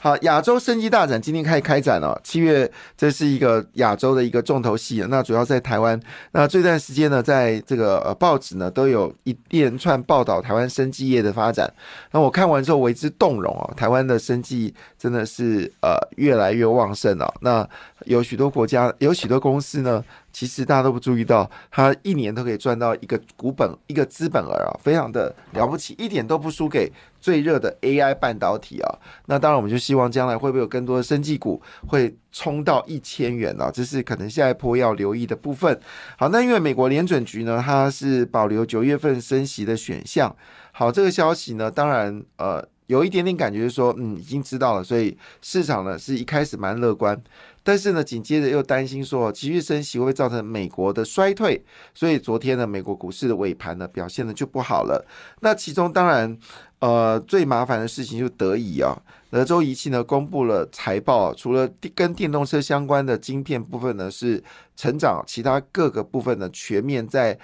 好，亚洲生机大展今天开始开展了。七月这是一个亚洲的一个重头戏，那主要在台湾。那这段时间呢，在这个报纸呢都有一连串报道台湾生技业的发展。那我看完之后为之动容哦，台湾的生技真的是呃越来越旺盛了。那有许多国家，有许多公司呢。其实大家都不注意到，它一年都可以赚到一个股本、一个资本额啊，非常的了不起，一点都不输给最热的 AI 半导体啊。那当然，我们就希望将来会不会有更多的生技股会冲到一千元啊？这是可能下一波要留意的部分。好，那因为美国联准局呢，它是保留九月份升息的选项。好，这个消息呢，当然呃有一点点感觉说，嗯，已经知道了，所以市场呢是一开始蛮乐观。但是呢，紧接着又担心说，持续升息会造成美国的衰退，所以昨天呢，美国股市的尾盘呢表现的就不好了。那其中当然，呃，最麻烦的事情就德仪啊，德州仪器呢公布了财报，除了跟电动车相关的晶片部分呢是成长，其他各个部分呢全面在。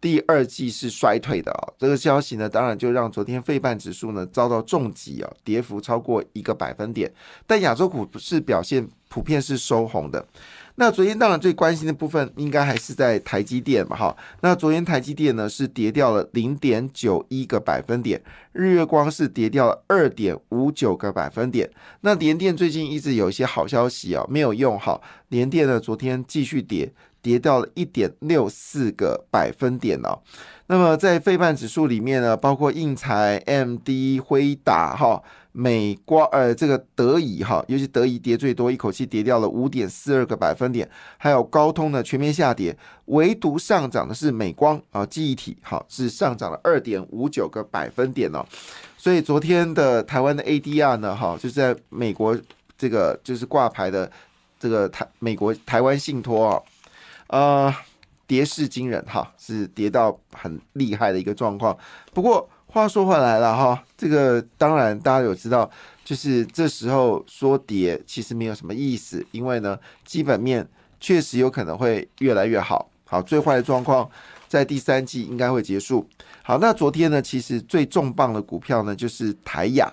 第二季是衰退的啊，这个消息呢，当然就让昨天费半指数呢遭到重击啊，跌幅超过一个百分点。但亚洲股市表现普遍是收红的。那昨天当然最关心的部分，应该还是在台积电嘛，哈。那昨天台积电呢是跌掉了零点九一个百分点，日月光是跌掉了二点五九个百分点。那联电最近一直有一些好消息啊，没有用哈，联电呢昨天继续跌。跌掉了一点六四个百分点哦。那么在费半指数里面呢，包括印材、MD、辉达、哈、美光，呃，这个德仪哈，尤其德仪跌最多，一口气跌掉了五点四二个百分点。还有高通呢，全面下跌，唯独上涨的是美光啊，记忆体好是上涨了二点五九个百分点哦。所以昨天的台湾的 ADR 呢，哈，就是在美国这个就是挂牌的这个台美国台湾信托啊。呃，跌势惊人哈，是跌到很厉害的一个状况。不过话说回来了哈，这个当然大家有知道，就是这时候说跌其实没有什么意思，因为呢，基本面确实有可能会越来越好。好，最坏的状况在第三季应该会结束。好，那昨天呢，其实最重磅的股票呢就是台雅。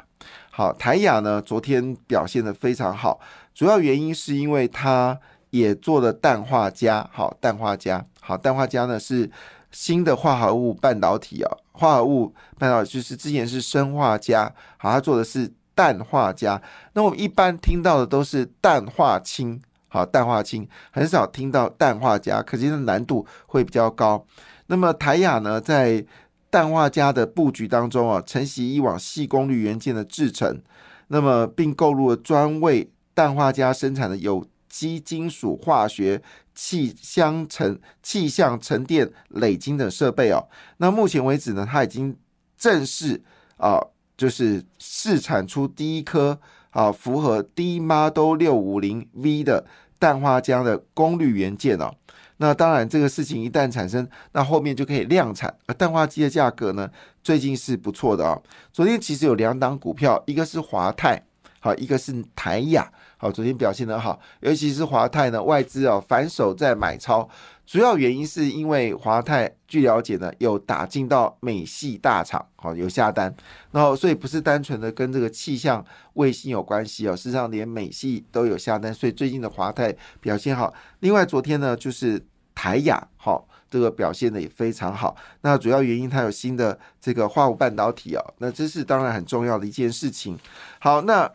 好，台雅呢昨天表现的非常好，主要原因是因为它。也做了氮化镓，好，氮化镓，好，氮化镓呢是新的化合物半导体啊，化合物半导体就是之前是砷化镓，好，它做的是氮化镓。那我们一般听到的都是氮化氢，好，氮化氢很少听到氮化镓，可见的难度会比较高。那么台雅呢，在氮化镓的布局当中啊，承袭以往细功率元件的制成，那么并购入了专为氮化镓生产的有基金属化学气相沉气象沉淀累积等设备哦，那目前为止呢，它已经正式啊，就是试产出第一颗啊，符合 D Model 六五零 V 的氮化镓的功率元件哦。那当然，这个事情一旦产生，那后面就可以量产。而氮化机的价格呢，最近是不错的啊。昨天其实有两档股票，一个是华泰，好，一个是台雅。好，昨天表现的好，尤其是华泰呢，外资哦反手在买超，主要原因是因为华泰据了解呢有打进到美系大厂，好有下单，然后所以不是单纯的跟这个气象卫星有关系哦，事实上连美系都有下单，所以最近的华泰表现好。另外昨天呢就是台雅，好这个表现的也非常好，那主要原因它有新的这个化物半导体哦，那这是当然很重要的一件事情。好，那。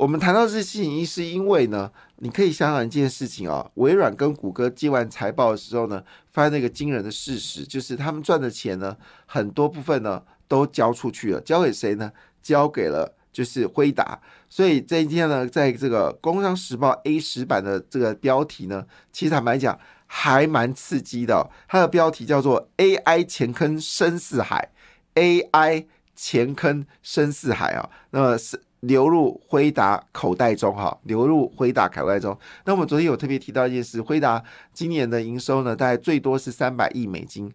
我们谈到这事情，是因为呢，你可以想想一件事情啊，微软跟谷歌接完财报的时候呢，发现那个惊人的事实，就是他们赚的钱呢，很多部分呢都交出去了，交给谁呢？交给了就是辉达。所以这一天呢，在这个《工商时报》A 十版的这个标题呢，其实坦白讲还蛮刺激的，它的标题叫做 “AI 前坑深似海 ”，AI 前坑深似海啊，那么是。流入辉达口袋中，哈，流入辉达口袋中。那我们昨天有特别提到一件事，辉达今年的营收呢，大概最多是三百亿美金，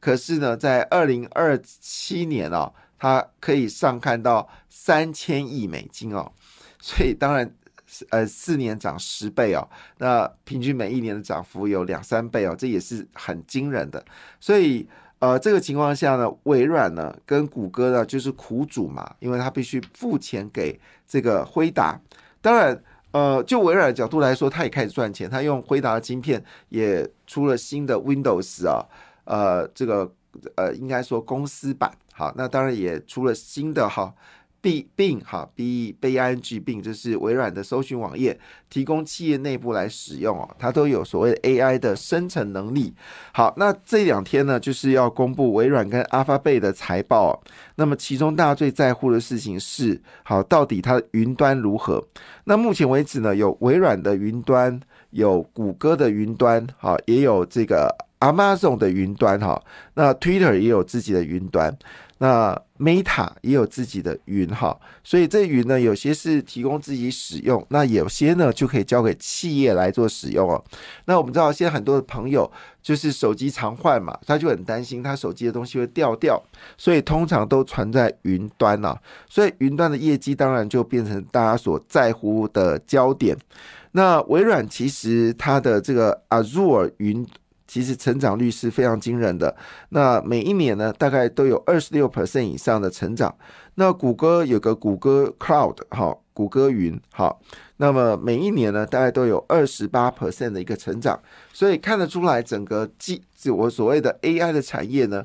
可是呢，在二零二七年哦，它可以上看到三千亿美金哦，所以当然。呃，四年涨十倍哦，那平均每一年的涨幅有两三倍哦，这也是很惊人的。所以，呃，这个情况下呢，微软呢跟谷歌呢就是苦主嘛，因为他必须付钱给这个辉达。当然，呃，就微软的角度来说，他也开始赚钱，他用辉达的晶片也出了新的 Windows 啊，呃，这个呃，应该说公司版好，那当然也出了新的哈。B，并哈 B B I N G 并就是微软的搜寻网页，提供企业内部来使用哦，它都有所谓的 A I 的生成能力。好，那这两天呢，就是要公布微软跟阿发贝的财报。那么其中大家最在乎的事情是，好，到底它的云端如何？那目前为止呢，有微软的云端，有谷歌的云端，好，也有这个 Amazon 的云端，哈，那 Twitter 也有自己的云端。那 Meta 也有自己的云哈，所以这云呢，有些是提供自己使用，那有些呢就可以交给企业来做使用哦。那我们知道现在很多的朋友就是手机常换嘛，他就很担心他手机的东西会掉掉，所以通常都存在云端啊。所以云端的业绩当然就变成大家所在乎的焦点。那微软其实它的这个 Azure 云。其实成长率是非常惊人的，那每一年呢，大概都有二十六 percent 以上的成长。那谷歌有个谷歌 Cloud 哈，谷歌云好，那么每一年呢，大概都有二十八 percent 的一个成长，所以看得出来，整个基我所谓的 AI 的产业呢。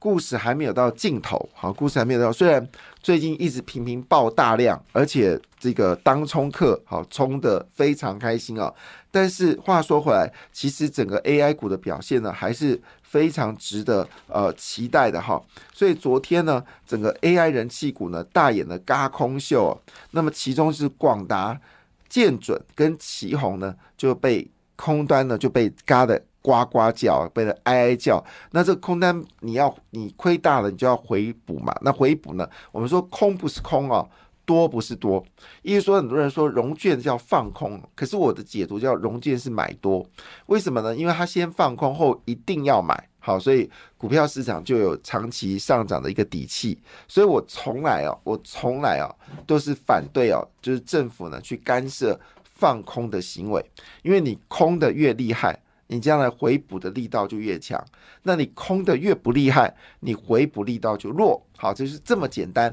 故事还没有到尽头，好，故事还没有到。虽然最近一直频频爆大量，而且这个当冲客好冲的非常开心啊，但是话说回来，其实整个 AI 股的表现呢，还是非常值得呃期待的哈。所以昨天呢，整个 AI 人气股呢大演的嘎空秀，那么其中是广达、建准跟旗宏呢就被空端呢就被嘎的。呱呱叫，被人哀哀叫，那这个空单你要你亏大了，你就要回补嘛。那回补呢？我们说空不是空啊，多不是多。意思说，很多人说融券叫放空，可是我的解读叫融券是买多。为什么呢？因为它先放空后一定要买，好，所以股票市场就有长期上涨的一个底气。所以我从来哦，我从来哦都是反对哦，就是政府呢去干涉放空的行为，因为你空的越厉害。你将来回补的力道就越强，那你空的越不厉害，你回补力道就弱。好，就是这么简单。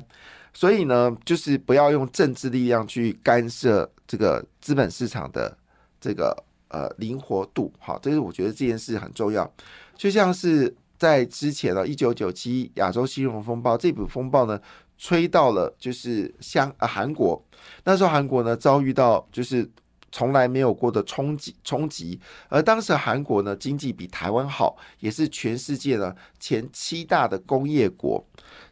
所以呢，就是不要用政治力量去干涉这个资本市场的这个呃灵活度。好，这是我觉得这件事很重要。就像是在之前的一九九七亚洲金融风暴，这股风暴呢，吹到了就是香呃韩国，那时候韩国呢遭遇到就是。从来没有过的冲击冲击，而当时韩国呢经济比台湾好，也是全世界呢前七大的工业国。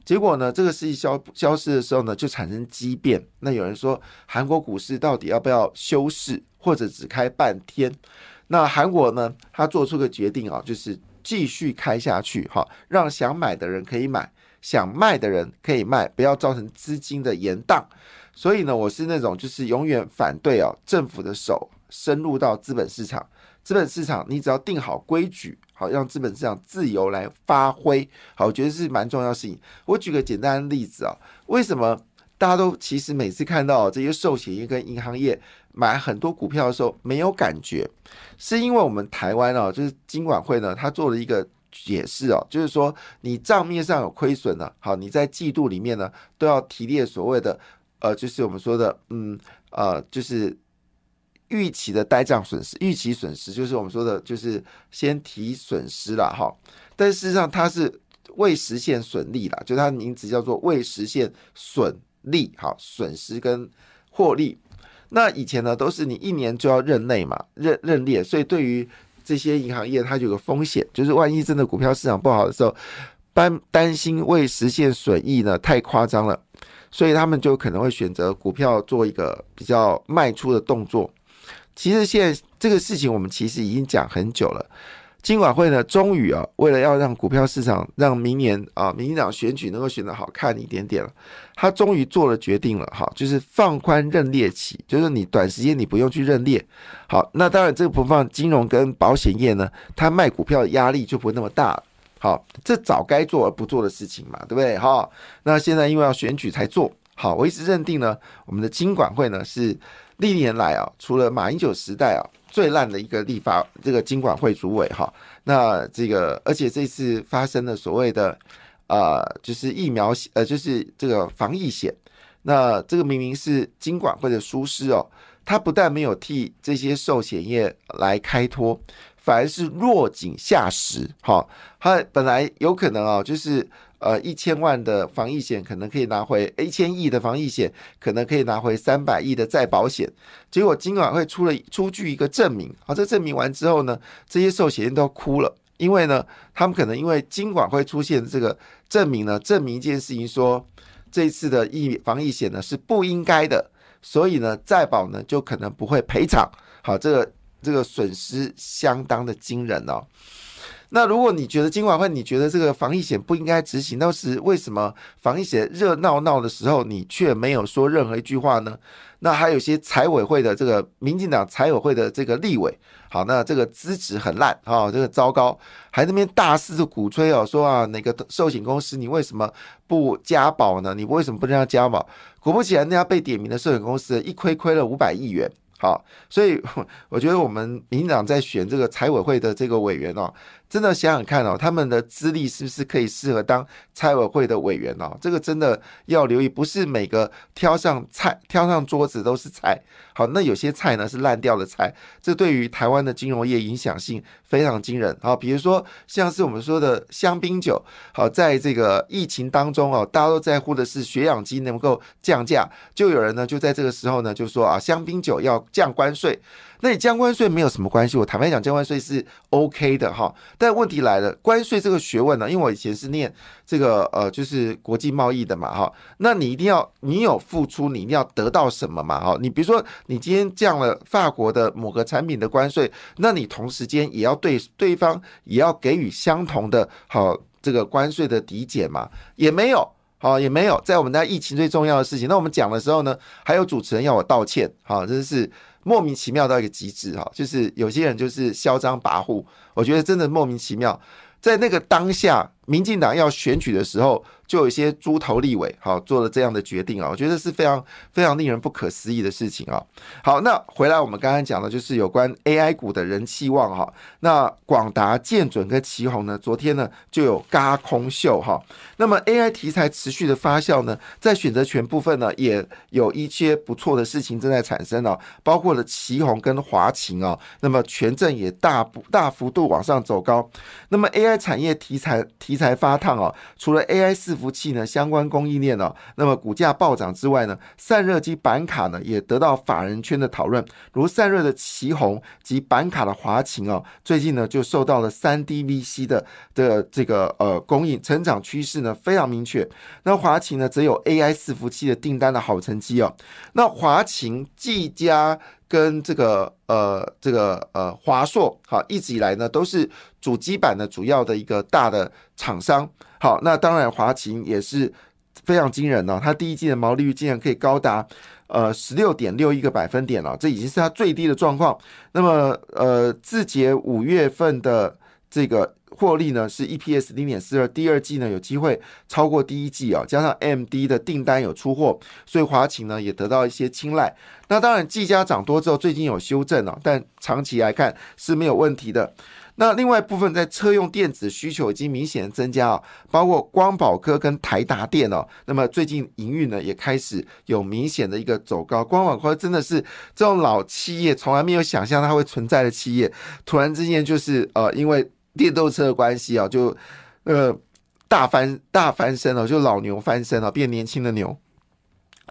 结果呢，这个事情消消失的时候呢，就产生畸变。那有人说，韩国股市到底要不要休市，或者只开半天？那韩国呢，他做出个决定啊，就是继续开下去，哈，让想买的人可以买，想卖的人可以卖，不要造成资金的延宕。所以呢，我是那种就是永远反对哦，政府的手深入到资本市场。资本市场，你只要定好规矩，好让资本市场自由来发挥。好，我觉得是蛮重要事情。我举个简单的例子啊，为什么大家都其实每次看到这些寿险业跟银行业买很多股票的时候没有感觉，是因为我们台湾哦，就是金管会呢，他做了一个解释哦，就是说你账面上有亏损了，好，你在季度里面呢都要提列所谓的。呃，就是我们说的，嗯，呃，就是预期的呆账损失，预期损失就是我们说的，就是先提损失了哈。但事实上它是未实现损利啦，就它名字叫做未实现损利，好，损失跟获利。那以前呢，都是你一年就要认内嘛，认认列，所以对于这些银行业，它就有个风险，就是万一真的股票市场不好的时候，担担心未实现损益呢，太夸张了。所以他们就可能会选择股票做一个比较卖出的动作。其实现在这个事情我们其实已经讲很久了。金管会呢，终于啊，为了要让股票市场让明年啊，民进党选举能够选得好看一点点了，他终于做了决定了哈，就是放宽认列期，就是你短时间你不用去认列。好，那当然这个不放金融跟保险业呢，它卖股票的压力就不会那么大。好，这早该做而不做的事情嘛，对不对？哈，那现在因为要选举才做，好，我一直认定呢，我们的经管会呢是历年来啊，除了马英九时代啊最烂的一个立法这个经管会主委哈，那这个而且这次发生的所谓的呃，就是疫苗呃，就是这个防疫险，那这个明明是经管会的疏失哦，他不但没有替这些寿险业来开脱。反而是落井下石，哈，它本来有可能啊，就是呃一千万的防疫险可能可以拿回一千亿的防疫险，可能可以拿回三百亿的再保险，结果今晚会出了出具一个证明，好，这证明完之后呢，这些寿险人都哭了，因为呢，他们可能因为今晚会出现这个证明呢，证明一件事情说这一次的疫防疫险呢是不应该的，所以呢再保呢就可能不会赔偿，好，这个。这个损失相当的惊人哦。那如果你觉得今晚会，你觉得这个防疫险不应该执行，那是为什么防疫险热闹闹的时候，你却没有说任何一句话呢？那还有些财委会的这个民进党财委会的这个立委，好，那这个资质很烂啊，这个糟糕，还那边大肆的鼓吹哦，说啊，哪个寿险公司你为什么不加保呢？你为什么不让他加保？果不其然，那家被点名的寿险公司一亏亏了五百亿元。好，所以 我觉得我们民进党在选这个财委会的这个委员哦，真的想想看哦，他们的资历是不是可以适合当财委会的委员哦？这个真的要留意，不是每个挑上菜、挑上桌子都是菜。好，那有些菜呢是烂掉的菜，这对于台湾的金融业影响性非常惊人。好，比如说像是我们说的香槟酒，好，在这个疫情当中哦，大家都在乎的是血氧机能够降价，就有人呢就在这个时候呢就说啊，香槟酒要降关税。那你降关税没有什么关系，我坦白讲，降关税是 OK 的哈。但问题来了，关税这个学问呢，因为我以前是念这个呃，就是国际贸易的嘛哈。那你一定要你有付出，你一定要得到什么嘛哈。你比如说，你今天降了法国的某个产品的关税，那你同时间也要对对方也要给予相同的好这个关税的抵减嘛？也没有，好也没有。在我们家疫情最重要的事情，那我们讲的时候呢，还有主持人要我道歉，好，真是。莫名其妙到一个极致哈，就是有些人就是嚣张跋扈，我觉得真的莫名其妙，在那个当下，民进党要选举的时候。就有一些猪头立委，好做了这样的决定啊，我觉得是非常非常令人不可思议的事情啊。好，那回来我们刚刚讲的，就是有关 AI 股的人气旺哈。那广达、建准跟旗宏呢，昨天呢就有嘎空秀哈。那么 AI 题材持续的发酵呢，在选择权部分呢，也有一些不错的事情正在产生哦，包括了旗宏跟华擎啊。那么权证也大大幅度往上走高。那么 AI 产业题材题材发烫哦，除了 AI 四服器呢相关供应链呢，那么股价暴涨之外呢，散热及板卡呢也得到法人圈的讨论，如散热的旗宏及板卡的华擎哦，最近呢就受到了三 D VC 的的这个呃供应，成长趋势呢非常明确。那华擎呢则有 AI 伺服器的订单的好成绩哦。那华擎、技嘉跟这个呃这个呃华硕，好一直以来呢都是主机板的主要的一个大的厂商。好，那当然华擎也是非常惊人哦，它第一季的毛利率竟然可以高达呃十六点六一个百分点了，这已经是它最低的状况。那么呃，字节五月份的这个获利呢是 EPS 零点四二，第二季呢有机会超过第一季啊，加上 MD 的订单有出货，所以华擎呢也得到一些青睐。那当然，技嘉涨多之后，最近有修正了，但长期来看是没有问题的。那另外部分在车用电子需求已经明显增加啊，包括光宝科跟台达电哦，那么最近营运呢也开始有明显的一个走高。光宝科真的是这种老企业，从来没有想象它会存在的企业，突然之间就是呃，因为电动车的关系啊，就呃大翻大翻身了，就老牛翻身了，变年轻的牛。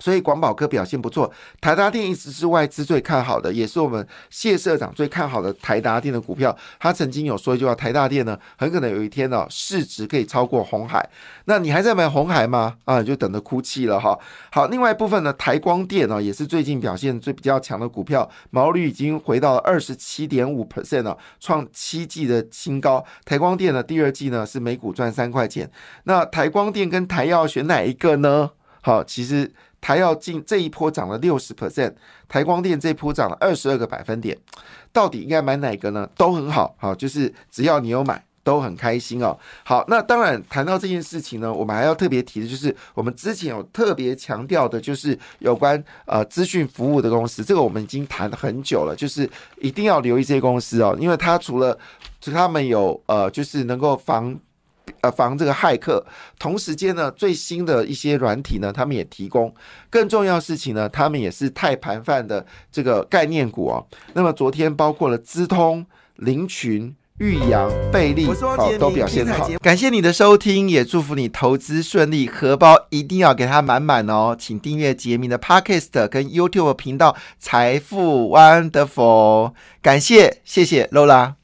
所以广宝科表现不错，台达电一直是外资最看好的，也是我们谢社长最看好的台达电的股票。他曾经有说一句话：台达电呢，很可能有一天呢，市值可以超过红海。那你还在买红海吗？啊，你就等着哭泣了哈。好，另外一部分呢，台光电呢，也是最近表现最比较强的股票，毛率已经回到了二十七点五 percent 了，创七季的新高。台光电呢，第二季呢是每股赚三块钱。那台光电跟台药选哪一个呢？好，其实。台要进这一波涨了六十 percent，台光电这一波涨了二十二个百分点，到底应该买哪个呢？都很好，好就是只要你有买，都很开心哦。好，那当然谈到这件事情呢，我们还要特别提的就是，我们之前有特别强调的，就是有关呃资讯服务的公司，这个我们已经谈了很久了，就是一定要留意这些公司哦，因为它除了就他们有呃，就是能够防。呃，防这个骇客，同时间呢，最新的一些软体呢，他们也提供。更重要事情呢，他们也是太盘饭的这个概念股哦。那么昨天包括了资通、林群、玉阳、贝利，好，都表现好。感谢你的收听，也祝福你投资顺利，荷包一定要给它满满哦。请订阅杰明的 Podcast 跟 YouTube 频道财富 Wonderful。感谢，谢谢 Lola。